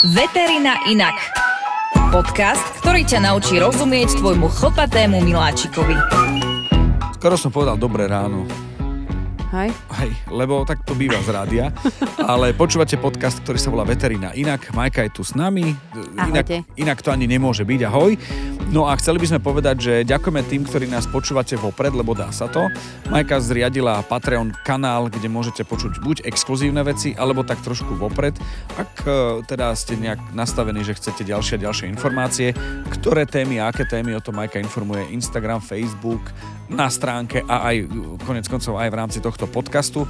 Veterina inak. Podcast, ktorý ťa naučí rozumieť tvojmu chlpatému miláčikovi. Skoro som povedal dobré ráno. Hej? Hej, lebo tak to býva z rádia. Ale počúvate podcast, ktorý sa volá Veterina Inak. Majka je tu s nami. Inak, Ahojte. inak to ani nemôže byť. Ahoj. No a chceli by sme povedať, že ďakujeme tým, ktorí nás počúvate vopred, lebo dá sa to. Majka zriadila Patreon kanál, kde môžete počuť buď exkluzívne veci, alebo tak trošku vopred. Ak e, teda ste nejak nastavení, že chcete ďalšie a ďalšie informácie, ktoré témy a aké témy o tom Majka informuje Instagram, Facebook, na stránke a aj konec koncov aj v rámci tohto podcastu.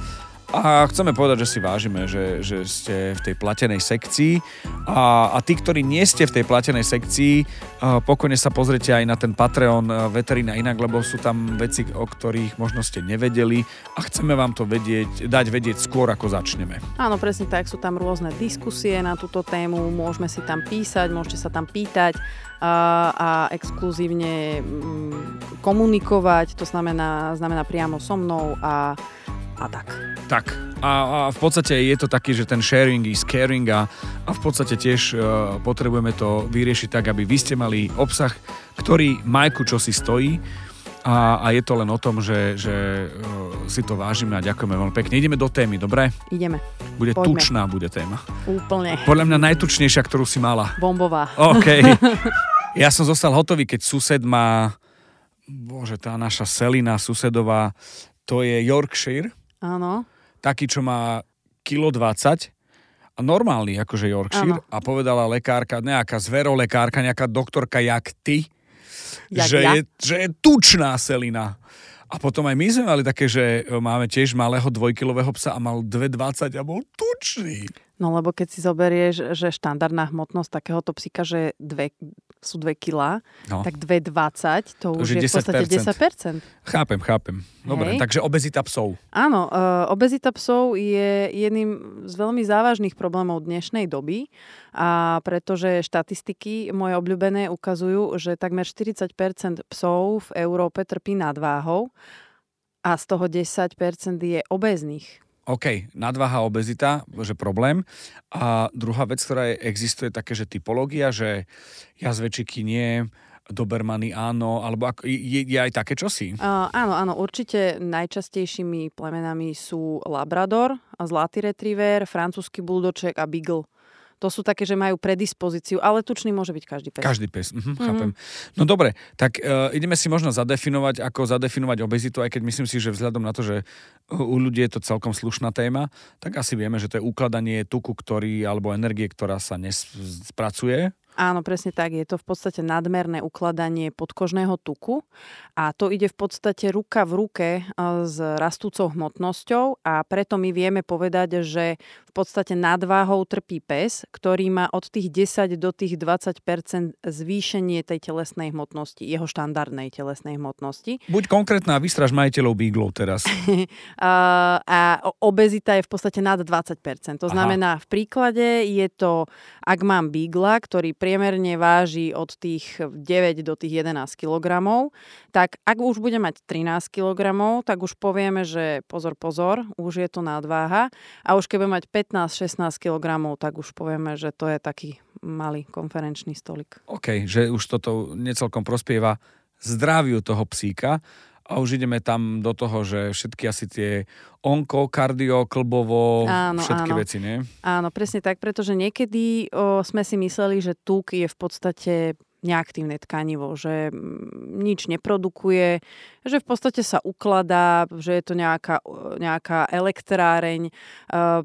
A chceme povedať, že si vážime, že, že ste v tej platenej sekcii. A, a tí, ktorí nie ste v tej platenej sekcii, pokojne sa pozrite aj na ten Patreon Veterina inak, lebo sú tam veci, o ktorých možno ste nevedeli. A chceme vám to vedieť, dať vedieť skôr, ako začneme. Áno, presne tak, sú tam rôzne diskusie na túto tému, môžeme si tam písať, môžete sa tam pýtať a, a exkluzívne mm, komunikovať, to znamená, znamená priamo so mnou a, a tak. Tak. A, a v podstate je to taký, že ten sharing is caring a, a v podstate tiež uh, potrebujeme to vyriešiť tak, aby vy ste mali obsah, ktorý Majku čo si stojí a, a je to len o tom, že, že uh, si to vážime a ďakujeme veľmi pekne. Ideme do témy, dobre? Ideme. Bude Poďme. tučná, bude téma. Úplne. Podľa mňa najtučnejšia, ktorú si mala. Bombová. OK. Ja som zostal hotový, keď sused má, bože, tá naša Selina susedová, to je Yorkshire, Áno. taký, čo má kilo 20 a normálny akože Yorkshire Áno. a povedala lekárka, nejaká zverolekárka, nejaká doktorka jak ty, Jak že, ja? je, že je tučná selina. A potom aj my sme mali také, že máme tiež malého dvojkilového psa a mal 2,20 a bol tučný. No lebo keď si zoberieš, že štandardná hmotnosť takéhoto psíka, že dve, sú 2 kg, No. tak 2,20 to už je je v podstate 10%. 10%. Chápem, chápem. Dobre, Hej. takže obezita psov. Áno, e, obezita psov je jedným z veľmi závažných problémov dnešnej doby, a pretože štatistiky moje obľúbené ukazujú, že takmer 40% psov v Európe trpí nadváhou a z toho 10% je obéznych. OK, nadváha, obezita, že problém. A druhá vec, ktorá je, existuje, také, že typológia, že jazvečiky nie, dobermany áno, alebo ako, je, je aj také čosi. Uh, áno, áno, určite najčastejšími plemenami sú Labrador, Zlatý retriever, francúzsky buldoček a Beagle. To sú také, že majú predispozíciu, ale tučný môže byť každý pes. Každý pes, mhm, chápem. No dobre, tak uh, ideme si možno zadefinovať, ako zadefinovať obezitu, aj keď myslím si, že vzhľadom na to, že u ľudí je to celkom slušná téma, tak asi vieme, že to je ukladanie tuku, ktorý, alebo energie, ktorá sa nespracuje. Áno, presne tak. Je to v podstate nadmerné ukladanie podkožného tuku a to ide v podstate ruka v ruke e, s rastúcou hmotnosťou a preto my vieme povedať, že v podstate nadváhou trpí pes, ktorý má od tých 10 do tých 20% zvýšenie tej telesnej hmotnosti, jeho štandardnej telesnej hmotnosti. Buď konkrétna, vystraž majiteľov Beaglov teraz. a, a obezita je v podstate nad 20%. To Aha. znamená, v príklade je to, ak mám bigla, ktorý priemerne váži od tých 9 do tých 11 kg, tak ak už bude mať 13 kg, tak už povieme, že pozor, pozor, už je to nadváha. A už keď bude mať 15-16 kg, tak už povieme, že to je taký malý konferenčný stolik. OK, že už toto necelkom prospieva zdraviu toho psíka a už ideme tam do toho, že všetky asi tie onko, kardio, klbovo, Áno, všetky áno. veci, nie? Áno, presne tak, pretože niekedy o, sme si mysleli, že tuk je v podstate neaktívne tkanivo, že mm, nič neprodukuje, že v podstate sa ukladá, že je to nejaká, nejaká elektráreň e,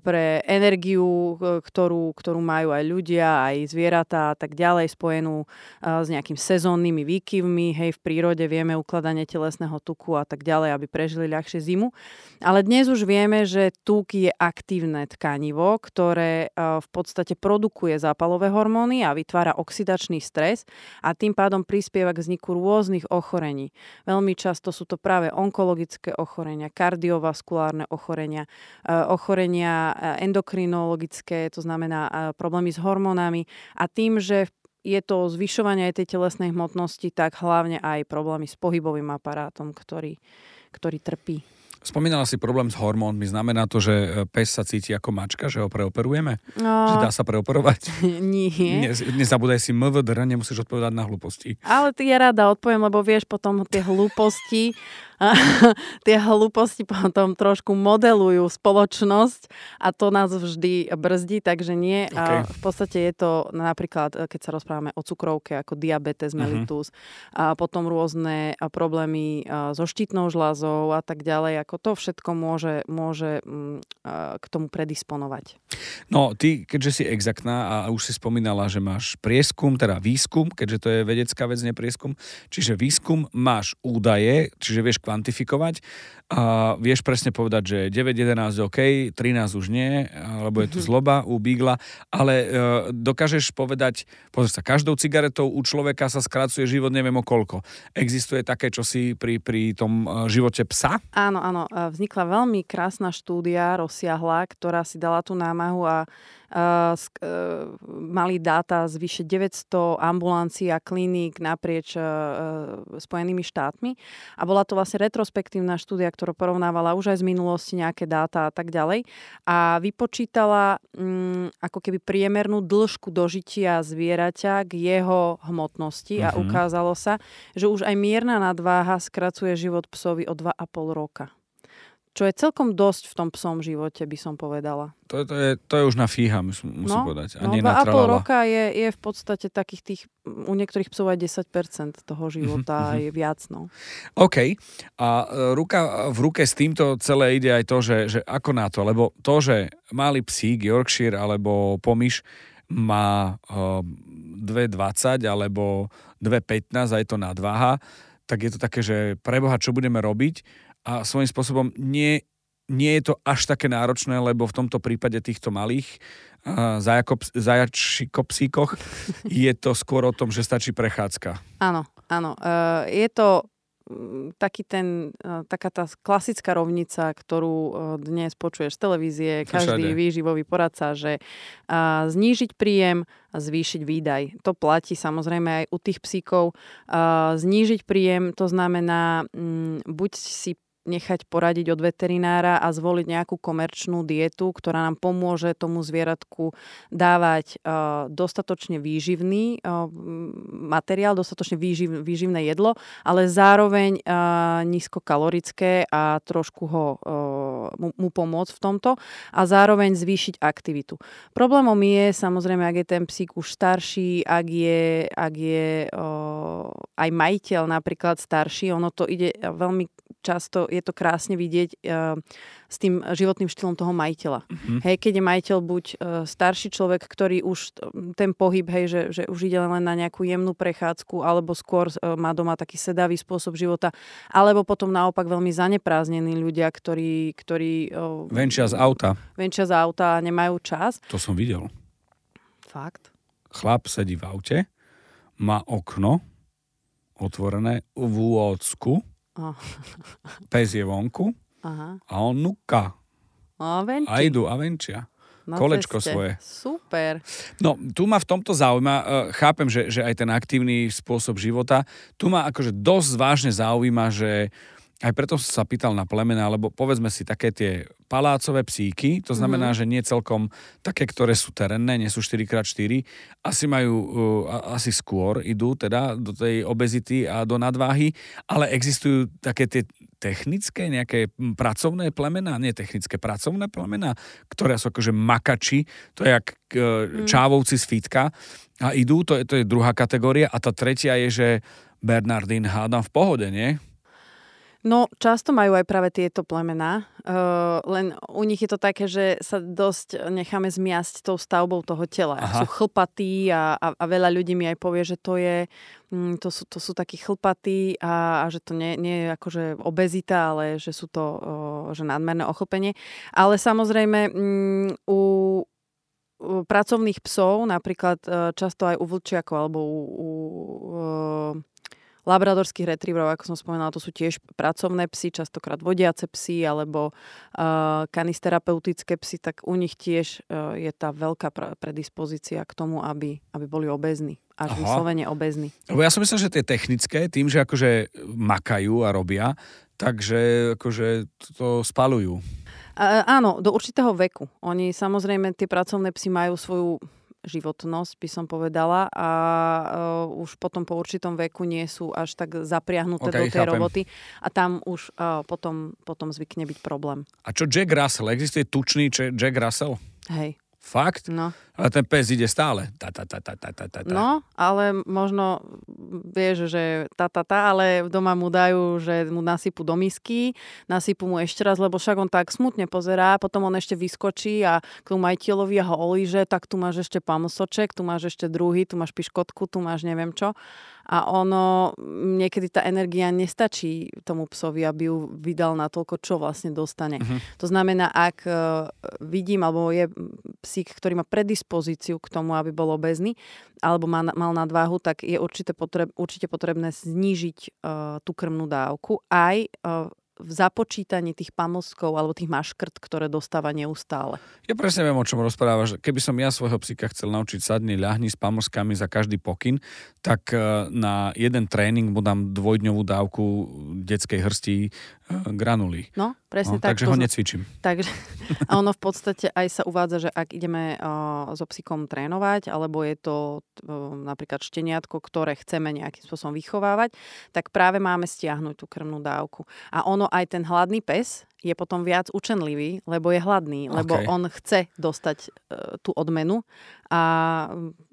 pre energiu, e, ktorú, ktorú majú aj ľudia, aj zvieratá a tak ďalej, spojenú e, s nejakým sezónnymi výkyvmi. Hej, v prírode vieme ukladanie telesného tuku a tak ďalej, aby prežili ľahšie zimu. Ale dnes už vieme, že tuk je aktívne tkanivo, ktoré v podstate produkuje zápalové hormóny a vytvára oxidačný stres a tým pádom prispieva k vzniku rôznych ochorení. Veľmi často sú to práve onkologické ochorenia, kardiovaskulárne ochorenia, e, ochorenia e, endokrinologické, to znamená e, problémy s hormónami a tým, že je to zvyšovanie aj tej telesnej hmotnosti, tak hlavne aj problémy s pohybovým aparátom, ktorý, ktorý trpí. Spomínala si problém s hormónmi. Znamená to, že e, pes sa cíti ako mačka, že ho preoperujeme? No, že dá sa preoperovať? Nie. Ne, nezabúdaj si MVDR, nemusíš odpovedať na hlúposti. Ale ty ja rada odpoviem, lebo vieš potom tie hlúposti a tie hlúposti potom trošku modelujú spoločnosť a to nás vždy brzdí, takže nie. Okay. A v podstate je to napríklad, keď sa rozprávame o cukrovke, ako diabetes mhm. mellitus, uh-huh. a potom rôzne problémy so štítnou žľazou a tak ďalej, ako to všetko môže, môže mm, k tomu predisponovať. No, ty, keďže si exaktná a už si spomínala, že máš prieskum, teda výskum, keďže to je vedecká vec, neprieskum, čiže výskum, máš údaje, čiže vieš kvantifikovať a vieš presne povedať, že 9-11 OK, 13 už nie, alebo je tu mhm. zloba u Beagla, ale e, dokážeš povedať, pozri sa, každou cigaretou u človeka sa skracuje život neviem o koľko. Existuje také, čo si pri, pri tom e, živote psa? Áno, áno. E, vznikla veľmi krásna štúdia, rozsiahla, ktorá si dala tú námahu a mali dáta z vyše 900 ambulancií a kliník naprieč uh, Spojenými štátmi. A bola to vlastne retrospektívna štúdia, ktorá porovnávala už aj z minulosti nejaké dáta a tak ďalej. A vypočítala um, ako keby priemernú dĺžku dožitia zvieraťa k jeho hmotnosti uh-huh. a mhm. ukázalo sa, že už aj mierna nadváha skracuje život psovi o 2,5 roka. Čo je celkom dosť v tom psom živote, by som povedala. To, to, je, to je už na fíha, musím no, povedať. A no, nie na pol roka je, je v podstate takých tých, u niektorých psov aj 10% toho života mm-hmm. je viac. No. OK. A e, ruka v ruke s týmto celé ide aj to, že, že ako na to, lebo to, že malý psík, Yorkshire alebo pomyš má uh, e, 2,20 alebo 2,15 a je to nadváha, tak je to také, že preboha, čo budeme robiť? A svojím spôsobom nie, nie je to až také náročné, lebo v tomto prípade týchto malých uh, zajačikopsíkoch je to skôr o tom, že stačí prechádzka. Áno, áno. Uh, je to mm, taký ten, uh, taká tá klasická rovnica, ktorú uh, dnes počuješ z televízie, každý Všade. výživový poradca, že znížiť príjem a zvýšiť výdaj. To platí samozrejme aj u tých psíkov. Znížiť príjem, to znamená, um, buď si nechať poradiť od veterinára a zvoliť nejakú komerčnú dietu, ktorá nám pomôže tomu zvieratku dávať uh, dostatočne výživný uh, materiál, dostatočne výživ, výživné jedlo, ale zároveň uh, nízkokalorické a trošku ho, mu, mu pomôcť v tomto a zároveň zvýšiť aktivitu. Problémom je samozrejme, ak je ten psík už starší, ak je, ak je aj majiteľ napríklad starší, ono to ide veľmi často je to krásne vidieť uh, s tým životným štýlom toho majiteľa. Mm-hmm. Hej, keď je majiteľ buď uh, starší človek, ktorý už ten pohyb, hej, že, že už ide len na nejakú jemnú prechádzku, alebo skôr uh, má doma taký sedavý spôsob života, alebo potom naopak veľmi zanepráznení ľudia, ktorí... ktorí uh, venčia z auta. Venčia z auta a nemajú čas. To som videl. Fakt? Chlap sedí v aute, má okno otvorené v úvodsku Oh. Pes je vonku Aha. a on nuka. A, a idú a venčia. Na kolečko ceste. svoje. Super. No, tu ma v tomto zaujíma, e, chápem, že, že aj ten aktívny spôsob života, tu ma akože dosť vážne zaujíma, že aj preto som sa pýtal na plemena, lebo povedzme si také tie palácové psíky, to znamená, mm-hmm. že nie celkom také, ktoré sú terénne, nie sú 4x4, asi majú, uh, asi skôr idú teda do tej obezity a do nadváhy, ale existujú také tie technické, nejaké pracovné plemená, nie technické, pracovné plemená, ktoré sú akože makači, to je jak uh, čávovci z fitka a idú, to je, to je druhá kategória a tá tretia je, že Bernardín hádam v pohode, nie? No, často majú aj práve tieto plemená, uh, len u nich je to také, že sa dosť necháme zmiasť tou stavbou toho tela. Aha. Sú chlpatí a, a, a veľa ľudí mi aj povie, že to je, mm, to sú, to sú takí chlpatí a, a že to nie, nie je akože obezita, ale že sú to uh, že nadmerné ochlpenie. Ale samozrejme mm, u pracovných psov, napríklad uh, často aj u vlčiakov alebo u, u labradorských retrieverov, ako som spomínala, to sú tiež pracovné psy, častokrát vodiace psy alebo uh, kanisterapeutické psy, tak u nich tiež uh, je tá veľká predispozícia k tomu, aby, aby boli obezní až Aha. vyslovene obezní. Lebo ja som myslel, že tie technické, tým, že akože makajú a robia, takže akože to spalujú. A, áno, do určitého veku. Oni samozrejme, tie pracovné psy majú svoju životnosť, by som povedala, a uh, už potom po určitom veku nie sú až tak zapriahnuté okay, do tej chápem. roboty a tam už uh, potom, potom zvykne byť problém. A čo Jack Russell? Existuje tučný Jack Russell? Hej. Fakt? No. Ale ten pes ide stále. Ta, ta, ta, ta, ta, ta, ta. No, ale možno vieš, že ta, ta, ta, ale doma mu dajú, že mu nasypu do misky, nasypu mu ešte raz, lebo však on tak smutne pozerá, potom on ešte vyskočí a k tomu majiteľovi a ho olíže, tak tu máš ešte pamlsoček, tu máš ešte druhý, tu máš piškotku, tu máš neviem čo a ono, niekedy tá energia nestačí tomu psovi, aby ju vydal na toľko, čo vlastne dostane. Uh-huh. To znamená, ak uh, vidím, alebo je psík, ktorý má predispozíciu k tomu, aby bol obezný, alebo má, mal nadváhu, tak je určite, potreb, určite potrebné znížiť uh, tú krmnú dávku aj uh, v započítaní tých pamlskov alebo tých maškrt, ktoré dostáva neustále. Ja presne viem, o čom rozprávaš. Keby som ja svojho psíka chcel naučiť sadni, ľahni s pamlskami za každý pokyn, tak e, na jeden tréning mu dám dvojdňovú dávku detskej hrsti e, granulí. No, presne no, tak. Takže ho necvičím. Takže, a ono v podstate aj sa uvádza, že ak ideme uh, so psíkom trénovať, alebo je to uh, napríklad šteniatko, ktoré chceme nejakým spôsobom vychovávať, tak práve máme stiahnuť tú krmnú dávku. A ono aj ten hladný pes je potom viac učenlivý, lebo je hladný, lebo okay. on chce dostať uh, tú odmenu a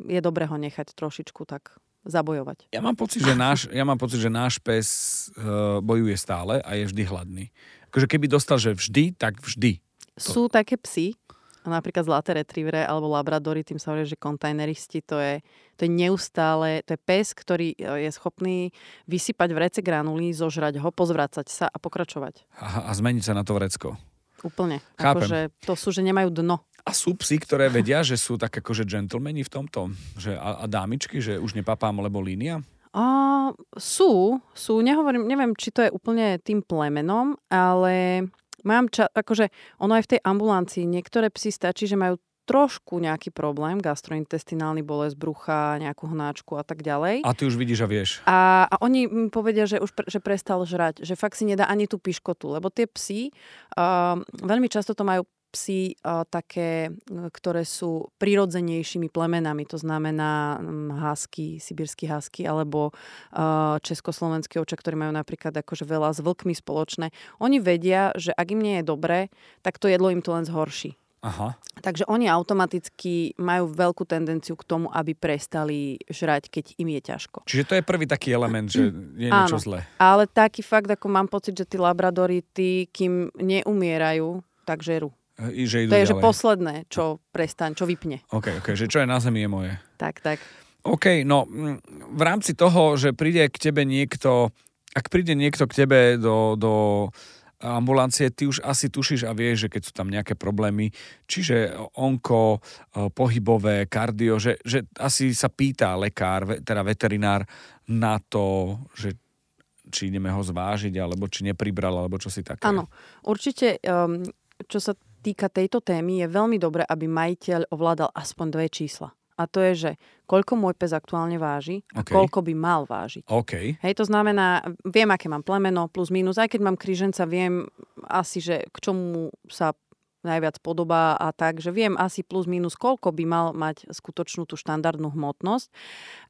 je dobre ho nechať trošičku tak zabojovať. Ja mám pocit, že náš, ja mám pocit, že náš pes uh, bojuje stále a je vždy hladný. Akože keby dostal, že vždy, tak vždy. To... Sú také psy, napríklad zlaté retrievere alebo labradory, tým sa hovorí, že kontajneristi, to je, to je neustále, to je pes, ktorý e, je schopný vysypať v rece granulí, zožrať ho, pozvracať sa a pokračovať. A, a zmeniť sa na to vrecko. Úplne. Chápem. Akože to sú, že nemajú dno. A sú psi, ktoré vedia, že sú tak akože gentlemani v tomto? Že a, a dámičky, že už nepapám, lebo línia? A, sú, sú, nehovorím, neviem, či to je úplne tým plemenom, ale mám ča- akože ono aj v tej ambulancii, niektoré psy stačí, že majú trošku nejaký problém, gastrointestinálny bolesť brucha, nejakú hnáčku a tak ďalej. A ty už vidíš a vieš. A, a oni mi povedia, že už pre, že prestal žrať, že fakt si nedá ani tú piškotu, lebo tie psy uh, veľmi často to majú psy uh, také, ktoré sú prirodzenejšími plemenami, to znamená um, hásky, sibirský hásky alebo uh, československý očak, ktorí majú napríklad akože veľa s vlkmi spoločné. Oni vedia, že ak im nie je dobré, tak to jedlo im to len zhorší. Aha. Takže oni automaticky majú veľkú tendenciu k tomu, aby prestali žrať, keď im je ťažko. Čiže to je prvý taký element, že je niečo Áno, zlé. Ale taký fakt, ako mám pocit, že tí labradory, tí, kým neumierajú, tak žerú. I že to je, ďalej. že posledné, čo prestaň, čo vypne. OK, OK, že čo je na zemi je moje. Tak, tak. OK, no v rámci toho, že príde k tebe niekto, ak príde niekto k tebe do, do ambulancie, ty už asi tušíš a vieš, že keď sú tam nejaké problémy, čiže onko, pohybové, kardio, že, že asi sa pýta lekár, teda veterinár na to, že či ideme ho zvážiť, alebo či nepribral, alebo čo si také. Áno, určite, um, čo sa týka tejto témy, je veľmi dobré, aby majiteľ ovládal aspoň dve čísla. A to je, že koľko môj pes aktuálne váži a okay. koľko by mal vážiť. Okay. Hej, to znamená, viem, aké mám plemeno, plus minus, aj keď mám kríženca, viem asi, že k čomu sa najviac podobá a tak, že viem asi plus minus, koľko by mal mať skutočnú tú štandardnú hmotnosť.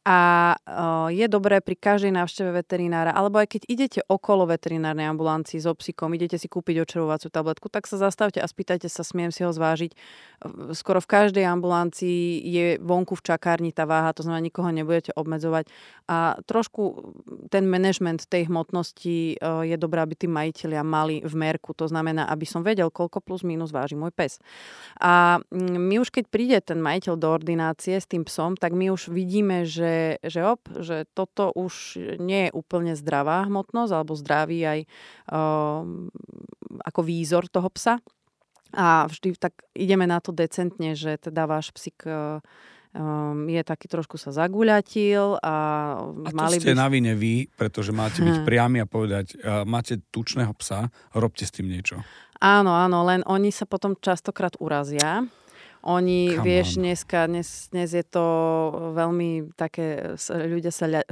A uh, je dobré pri každej návšteve veterinára, alebo aj keď idete okolo veterinárnej ambulancii so psíkom, idete si kúpiť očarovaciu tabletku, tak sa zastavte a spýtajte sa, smiem si ho zvážiť. Skoro v každej ambulancii je vonku v čakárni tá váha, to znamená, nikoho nebudete obmedzovať. A trošku ten manažment tej hmotnosti uh, je dobré, aby tí majiteľia mali v merku. To znamená, aby som vedel, koľko plus minus váži môj pes. A mm, my už keď príde ten majiteľ do ordinácie s tým psom, tak my už vidíme, že že, op, že toto už nie je úplne zdravá hmotnosť alebo zdravý aj um, ako výzor toho psa. A vždy tak ideme na to decentne, že teda váš psík um, je taký trošku sa zaguľatil a, a mali ste by... na vine vy, pretože máte byť hm. priami a povedať, uh, máte tučného psa, robte s tým niečo. Áno, áno, len oni sa potom častokrát urazia Oni, Come vieš, on. dneska, dnes, dnes je to veľmi také, ľudia sa ľa,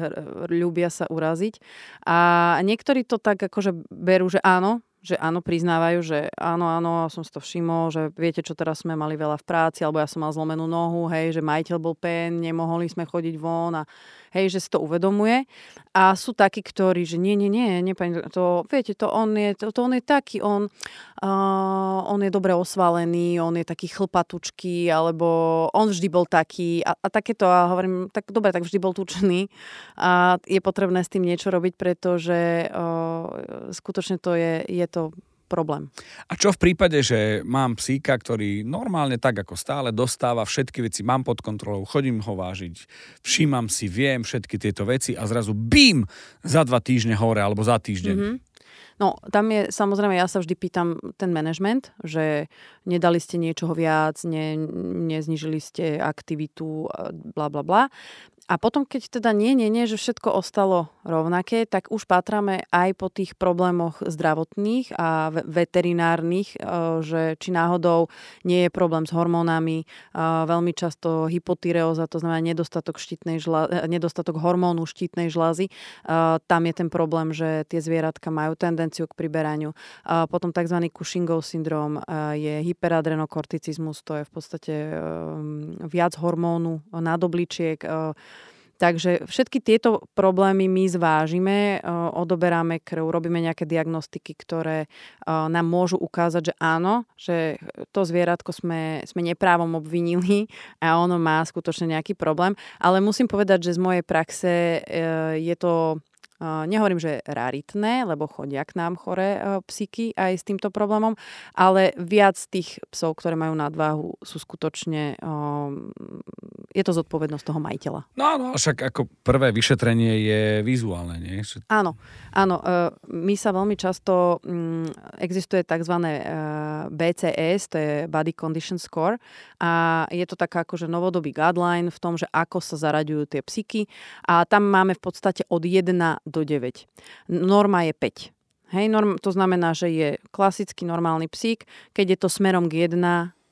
ľúbia sa uraziť. A niektorí to tak akože berú, že áno, že áno, priznávajú, že áno, áno, som si to všimol, že viete, čo teraz sme mali veľa v práci, alebo ja som mal zlomenú nohu, hej, že majiteľ bol pen, nemohli sme chodiť von a hej, že si to uvedomuje. A sú takí, ktorí, že nie, nie, nie, nie pani, to, viete, to on je, to, to on je taký, on, uh, on je dobre osvalený, on je taký chlpatučký, alebo on vždy bol taký a, a takéto, a hovorím, tak dobre, tak vždy bol tučný a je potrebné s tým niečo robiť, pretože uh, skutočne to je, je to problém. A čo v prípade, že mám psíka, ktorý normálne tak ako stále dostáva všetky veci, mám pod kontrolou, chodím ho vážiť, všímam si, viem všetky tieto veci a zrazu bím za dva týždne hore alebo za týždeň. Mhm. No, tam je, samozrejme, ja sa vždy pýtam ten management, že nedali ste niečoho viac, ne, neznižili ste aktivitu, bla, bla, bla. A potom, keď teda nie, nie, nie, že všetko ostalo rovnaké, tak už patrame aj po tých problémoch zdravotných a ve- veterinárnych, e, že či náhodou nie je problém s hormónami, e, veľmi často hypotyreóza, to znamená nedostatok, štítnej žla, e, nedostatok hormónu štítnej žlázy. E, Tam je ten problém, že tie zvieratka majú tendenciu k priberaniu. Potom tzv. Cushingov syndrom je hyperadrenokorticizmus, to je v podstate viac hormónu nádobličiek, e, Takže všetky tieto problémy my zvážime, e, odoberáme krv, robíme nejaké diagnostiky, ktoré e, nám môžu ukázať, že áno, že to zvieratko sme, sme neprávom obvinili a ono má skutočne nejaký problém. Ale musím povedať, že z mojej praxe e, je to nehovorím, že raritné, lebo chodia k nám chore psíky aj s týmto problémom, ale viac tých psov, ktoré majú nadváhu, sú skutočne, je to zodpovednosť toho majiteľa. No áno, však ako prvé vyšetrenie je vizuálne, nie? Áno, áno. uh, My sa veľmi často, mm, existuje tzv. uh, BCS, to je Body Condition Score a je to taká akože novodobý guideline v tom, že ako sa zaraďujú tie psíky a tam máme v podstate od 1 do 9. Norma je 5. Hej, norm, to znamená, že je klasický normálny psík, keď je to smerom k 1,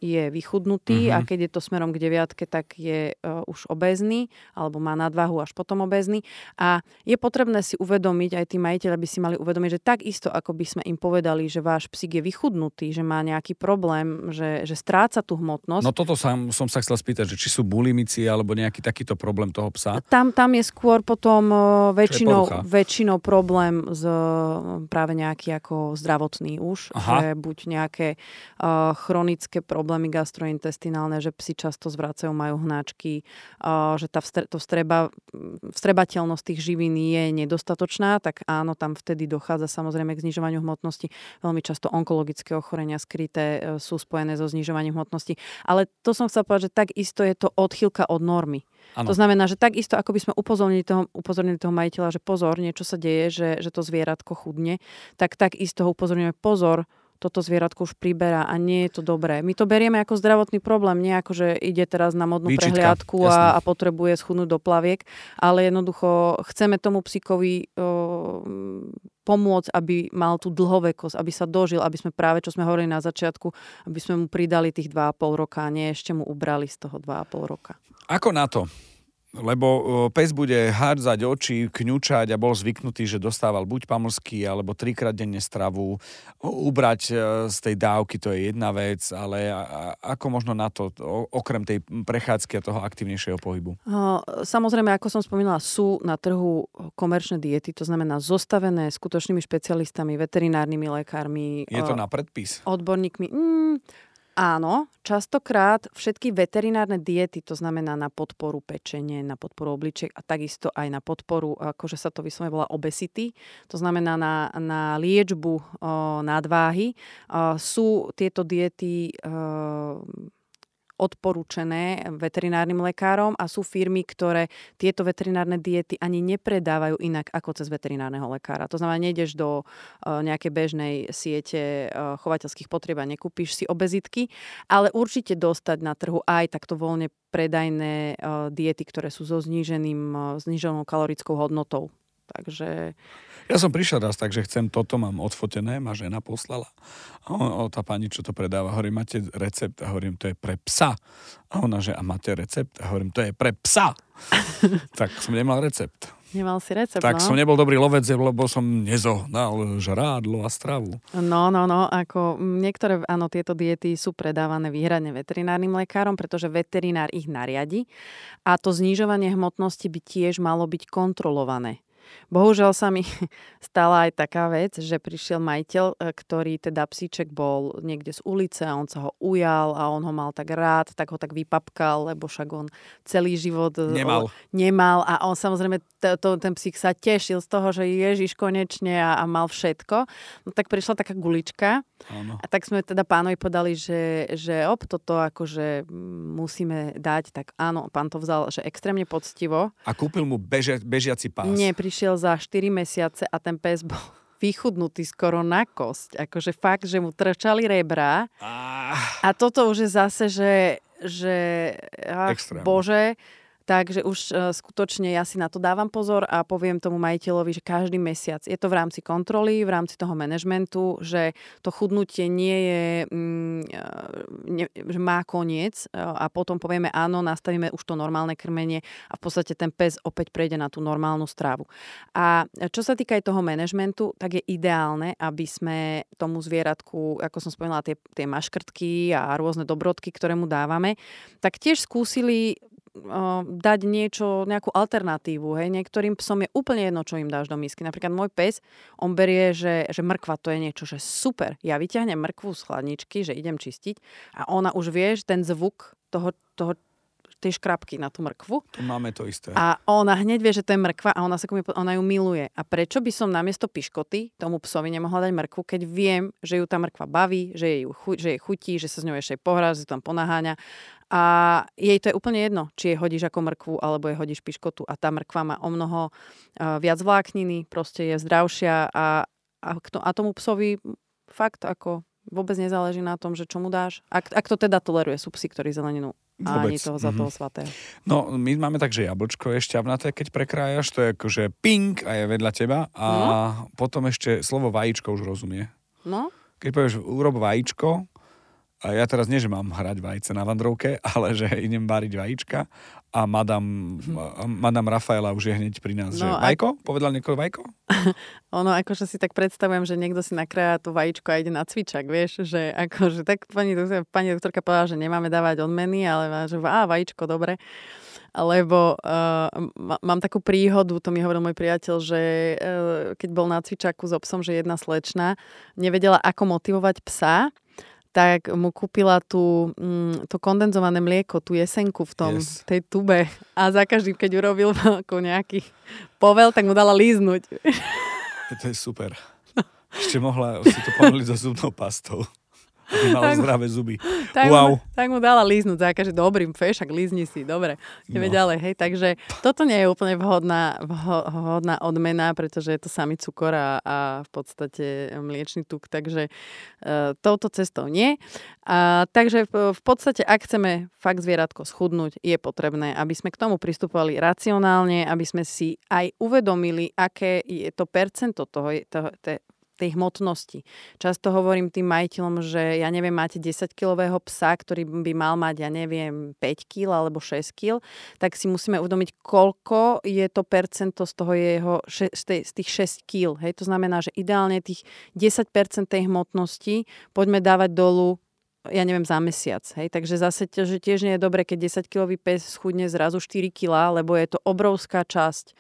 je vychudnutý Mhm. a keď je to smerom k deviatke, tak je uh, už obézny alebo má nadvahu až potom obézny. A je potrebné si uvedomiť, aj tí majiteľi by si mali uvedomiť, že takisto ako by sme im povedali, že váš psík je vychudnutý, že má nejaký problém, že, že stráca tú hmotnosť. No toto som, som sa chcel spýtať, že či sú bulimici alebo nejaký takýto problém toho psa. Tam, tam je skôr potom uh, väčšinou, väčšinou problém uh, práve nejaký ako zdravotný už, Aha. že buď nejaké uh, chronické problémy gastrointestinálne, že psi často zvracajú, majú hnáčky, že tá vstre, to vstreba, vstrebateľnosť tých živín je nedostatočná, tak áno, tam vtedy dochádza samozrejme k znižovaniu hmotnosti. Veľmi často onkologické ochorenia skryté uh, sú spojené so znižovaním hmotnosti. Ale to som chcela povedať, že takisto je to odchýlka od normy. Áno. To znamená, že takisto, ako by sme upozornili toho, upozornili toho majiteľa, že pozor, niečo sa deje, že, že to zvieratko chudne, tak takisto ho upozorňujeme, pozor, toto zvieratko už priberá a nie je to dobré. My to berieme ako zdravotný problém, nie ako, že ide teraz na modnú Výčitka, prehliadku jasné. a, a potrebuje schudnúť do plaviek, ale jednoducho chceme tomu psíkovi o, pomôcť, aby mal tú dlhovekosť, aby sa dožil, aby sme práve, čo sme hovorili na začiatku, aby sme mu pridali tých 2,5 roka a nie ešte mu ubrali z toho 2,5 roka. Ako na to? Lebo pes bude hádzať oči, kňučať a bol zvyknutý, že dostával buď pamlsky, alebo trikrát denne stravu. Ubrať e, z tej dávky, to je jedna vec, ale ako možno na to, okrem tej prechádzky a toho aktívnejšieho pohybu? Samozrejme, ako som spomínala, sú na trhu komerčné diety, to znamená zostavené skutočnými špecialistami, veterinárnymi lekármi, Je to na predpis? odborníkmi. Mm, áno, častokrát všetky veterinárne diety, to znamená na podporu pečenie, na podporu obličiek a takisto aj na podporu, akože sa to vyslovene volá obesity, to znamená na, na liečbu o, nadváhy, o, sú tieto diety o, odporúčené veterinárnym lekárom a sú firmy, ktoré tieto veterinárne diety ani nepredávajú inak ako cez veterinárneho lekára. To znamená, nejdeš do uh, nejakej bežnej siete uh, chovateľských potrieb a nekúpiš si obezitky, ale určite dostať na trhu aj takto voľne predajné uh, diety, ktoré sú so zníženým, zníženou kalorickou hodnotou. Takže... Ja som prišiel raz tak, že chcem toto, mám odfotené, ma žena poslala. A on, o, tá pani, čo to predáva, hovorí, máte recept? A hovorím, to je pre psa. A ona, že a máte recept? A hovorím, to je pre psa. tak som nemal recept. Nemal si recept, Tak no? som nebol dobrý lovec, lebo som nezohnal žrádlo a stravu. No, no, no, ako niektoré, áno, tieto diety sú predávané výhradne veterinárnym lekárom, pretože veterinár ich nariadi a to znižovanie hmotnosti by tiež malo byť kontrolované. Bohužiaľ sa mi stala aj taká vec, že prišiel majiteľ, e, ktorý teda psíček bol niekde z ulice a on sa ho ujal a on ho mal tak rád, tak ho tak vypapkal, lebo však on celý život e, Nemal. nemal a on samozrejme, t- to, ten psík sa tešil z toho, že Ježiš konečne a, a mal všetko. No tak prišla taká gulička Áno. a tak sme teda pánovi podali, že, že op, toto akože musíme dať, tak áno, pán to vzal, že extrémne poctivo. A kúpil mu beže, bežiaci pás. Nie, prišiel za 4 mesiace a ten pes bol vychudnutý skoro na kosť. Akože fakt, že mu trčali rebra. Ah, A toto už je zase, že, že ach, Extrém. bože, Takže už uh, skutočne ja si na to dávam pozor a poviem tomu majiteľovi, že každý mesiac je to v rámci kontroly, v rámci toho manažmentu, že to chudnutie nie je, mm, ne, že má koniec uh, a potom povieme áno, nastavíme už to normálne krmenie a v podstate ten pes opäť prejde na tú normálnu strávu. A čo sa týka aj toho manažmentu, tak je ideálne, aby sme tomu zvieratku, ako som spomínala, tie, tie maškrtky a rôzne dobrodky, ktoré mu dávame, tak tiež skúsili dať niečo, nejakú alternatívu. Hej. Niektorým psom je úplne jedno, čo im dáš do misky. Napríklad môj pes, on berie, že, že mrkva to je niečo, že super. Ja vyťahnem mrkvu z chladničky, že idem čistiť a ona už vie, že ten zvuk toho, toho tej škrapky na tú mrkvu. To máme to isté. A ona hneď vie, že to je mrkva a ona, sa mi, ona ju miluje. A prečo by som namiesto piškoty tomu psovi nemohla dať mrkvu, keď viem, že ju tá mrkva baví, že jej, že jej chutí, že sa s ňou ešte pohrá, že tam ponaháňa. A jej to je úplne jedno, či jej hodíš ako mrkvu, alebo jej hodíš piškotu. A tá mrkva má o mnoho uh, viac vlákniny, proste je zdravšia a, a, a tomu psovi fakt ako vôbec nezáleží na tom, že čo mu dáš. Ak, ak to teda toleruje, sú psi, ktorí zeleninu a Vôbec. ani toho za toho svatého. No, my máme tak, že jablčko je šťavnaté, keď prekrájaš, to je akože ping a je vedľa teba a No. potom ešte slovo vajíčko už rozumie. No, Keď povieš urob vajíčko, a ja teraz nie, že mám hrať vajce na vandrovke, ale že idem variť vajíčka a madam, madam Rafaela už je hneď pri nás, že No a- vajko? Povedal niekoho vajko? ono akože si tak predstavujem, že niekto si nakrája to vajíčko a ide na cvičak, vieš, že akože tak pani, pani doktorka povedala, že nemáme dávať odmeny, ale že á, vajíčko, dobre. Lebo uh, mám takú príhodu, to mi hovoril môj priateľ, že uh, keď bol na cvičaku s obsom, že jedna slečna nevedela, ako motivovať psa, tak mu kúpila tú, mm, to kondenzované mlieko, tú jesenku v tom, Yes. tej tube. A za každým, keď urobil ako nejaký povel, tak mu dala líznuť. To je super. Ešte mohla si to pomôliť so zubnou pastou. Aby mala Tak- zdravé zuby. Tak, Wow. mu, tak mu dala líznuť za každý dobrým fešak, lízni si, dobre, ideme No. ďalej, hej, takže toto nie je úplne vhodná, vho- vhodná odmena, pretože je to samý cukor a, a v podstate mliečný tuk, takže uh, touto cestou nie. A, takže v, v podstate, ak chceme fakt zvieratko schudnúť, je potrebné, aby sme k tomu pristupovali racionálne, aby sme si aj uvedomili, aké je to percento toho, toho, toho tej hmotnosti. Často hovorím tým majiteľom, že ja neviem, máte 10-kilového psa, ktorý by mal mať, ja neviem, 5 kg alebo 6 kg, tak si musíme uvedomiť, koľko je to percento z toho jeho, z, tých 6 kg. Hej, to znamená, že ideálne tých 10% tej hmotnosti poďme dávať dolu ja neviem, za mesiac. Hej? Takže zase že tiež nie je dobre, keď 10-kilový pes schudne zrazu 4 kg, lebo je to obrovská časť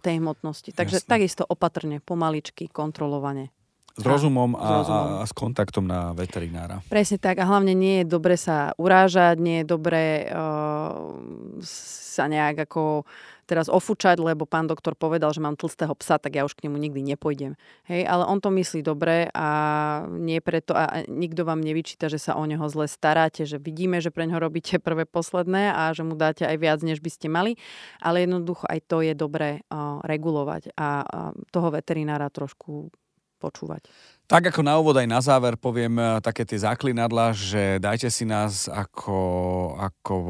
tej hmotnosti. Takže Jasné. takisto opatrne, pomaličky, kontrolovane. S rozumom a, s rozumom. a, a s kontaktom na veterinára. Presne tak. A hlavne nie je dobre sa urážať, nie je dobre uh, sa nejak ako teraz ofúčať, lebo pán doktor povedal, že mám tlstého psa, tak ja už k nemu nikdy nepôjdem. Hej, ale on to myslí dobre a nie preto, a nikto vám nevyčíta, že sa o neho zle staráte, že vidíme, že pre ňo robíte prvé posledné a že mu dáte aj viac, než by ste mali, ale jednoducho aj to je dobré uh, regulovať a, a toho veterinára trošku počúvať. Tak ako na úvod aj na záver poviem eh, také tie záklinadla, že dajte si nás ako, ako eh,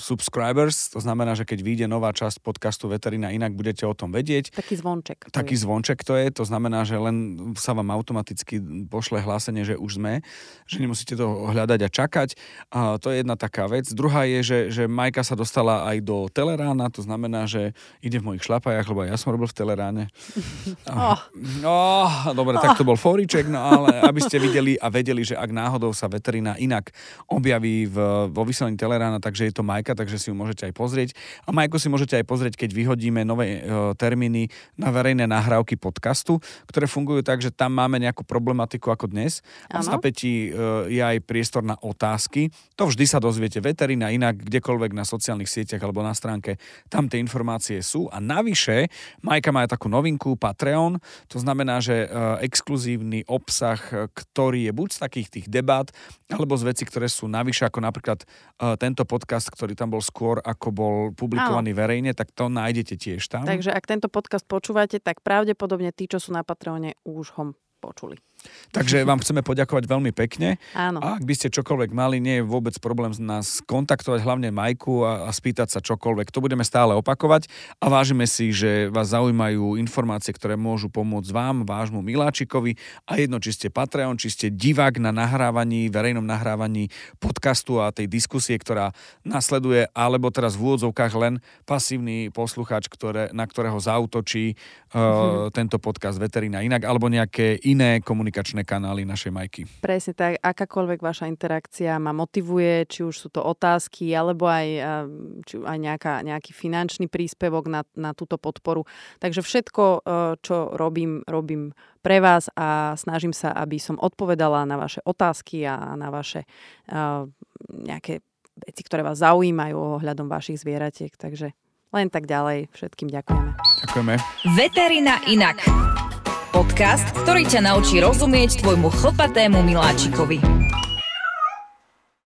subscribers, to znamená, že keď vyjde nová časť podcastu Veterina inak, budete o tom vedieť. Taký zvonček. Taký je. zvonček to je, to znamená, že len sa vám automaticky pošle hlásenie, že už sme, že nemusíte to hľadať a čakať. A to je jedna taká vec. Druhá je, že, že Majka sa dostala aj do Telerána, to znamená, že ide v mojich šlapajach, lebo ja som robil v Teleráne. Oh. Oh, dobre, oh. tak to bol fóriček, no ale aby ste videli a vedeli, že ak náhodou sa veterina inak objaví v, vo vysielaní Telerána, takže je to Majka, takže si ju môžete aj pozrieť. A Majku si môžete aj pozrieť, keď vyhodíme nové e, termíny na verejné nahrávky podcastu, ktoré fungujú tak, že tam máme nejakú problematiku ako dnes. A v zapätí e, je aj priestor na otázky. To vždy sa dozviete veterina inak, kdekoľvek na sociálnych sieťach alebo na stránke. Tam tie informácie sú. A navyše, Majka má aj takú novinku, Patreon. To znamená, že e, exkluzívny obsah, ktorý je buď z takých tých debát, alebo z vecí, ktoré sú navyše, ako napríklad tento podcast, ktorý tam bol skôr, ako bol publikovaný Áno. verejne, tak to nájdete tiež tam. Takže ak tento podcast počúvate, tak pravdepodobne tí, čo sú na Patreone, už ho počuli. Takže vám chceme poďakovať veľmi pekne. Áno. A ak by ste čokoľvek mali, nie je vôbec problém nás kontaktovať, hlavne Majku a, a spýtať sa čokoľvek. To budeme stále opakovať a vážime si, že vás zaujímajú informácie, ktoré môžu pomôcť vám, vášmu Miláčikovi a jedno, či ste Patreon, či ste divák na nahrávaní, verejnom nahrávaní podcastu a tej diskusie, ktorá nasleduje, alebo teraz v úvodzovkách len pasívny poslucháč, ktoré, na ktorého zautočí uh, mm-hmm. tento podcast Veterina inak, alebo nejaké iné komunikačné kanály našej Majky. Presne tak, akákoľvek vaša interakcia ma motivuje, či už sú to otázky, alebo aj, či aj nejaká, nejaký finančný príspevok na, na túto podporu. Takže všetko, e, čo robím, robím pre vás a snažím sa, aby som odpovedala na vaše otázky a na vaše uh, nejaké veci, ktoré vás zaujímajú ohľadom vašich zvieratiek. Takže len tak ďalej. Všetkým ďakujeme. Ďakujeme. Veterina inak. Podcast, ktorý ťa naučí rozumieť tvojmu chlpatému miláčikovi.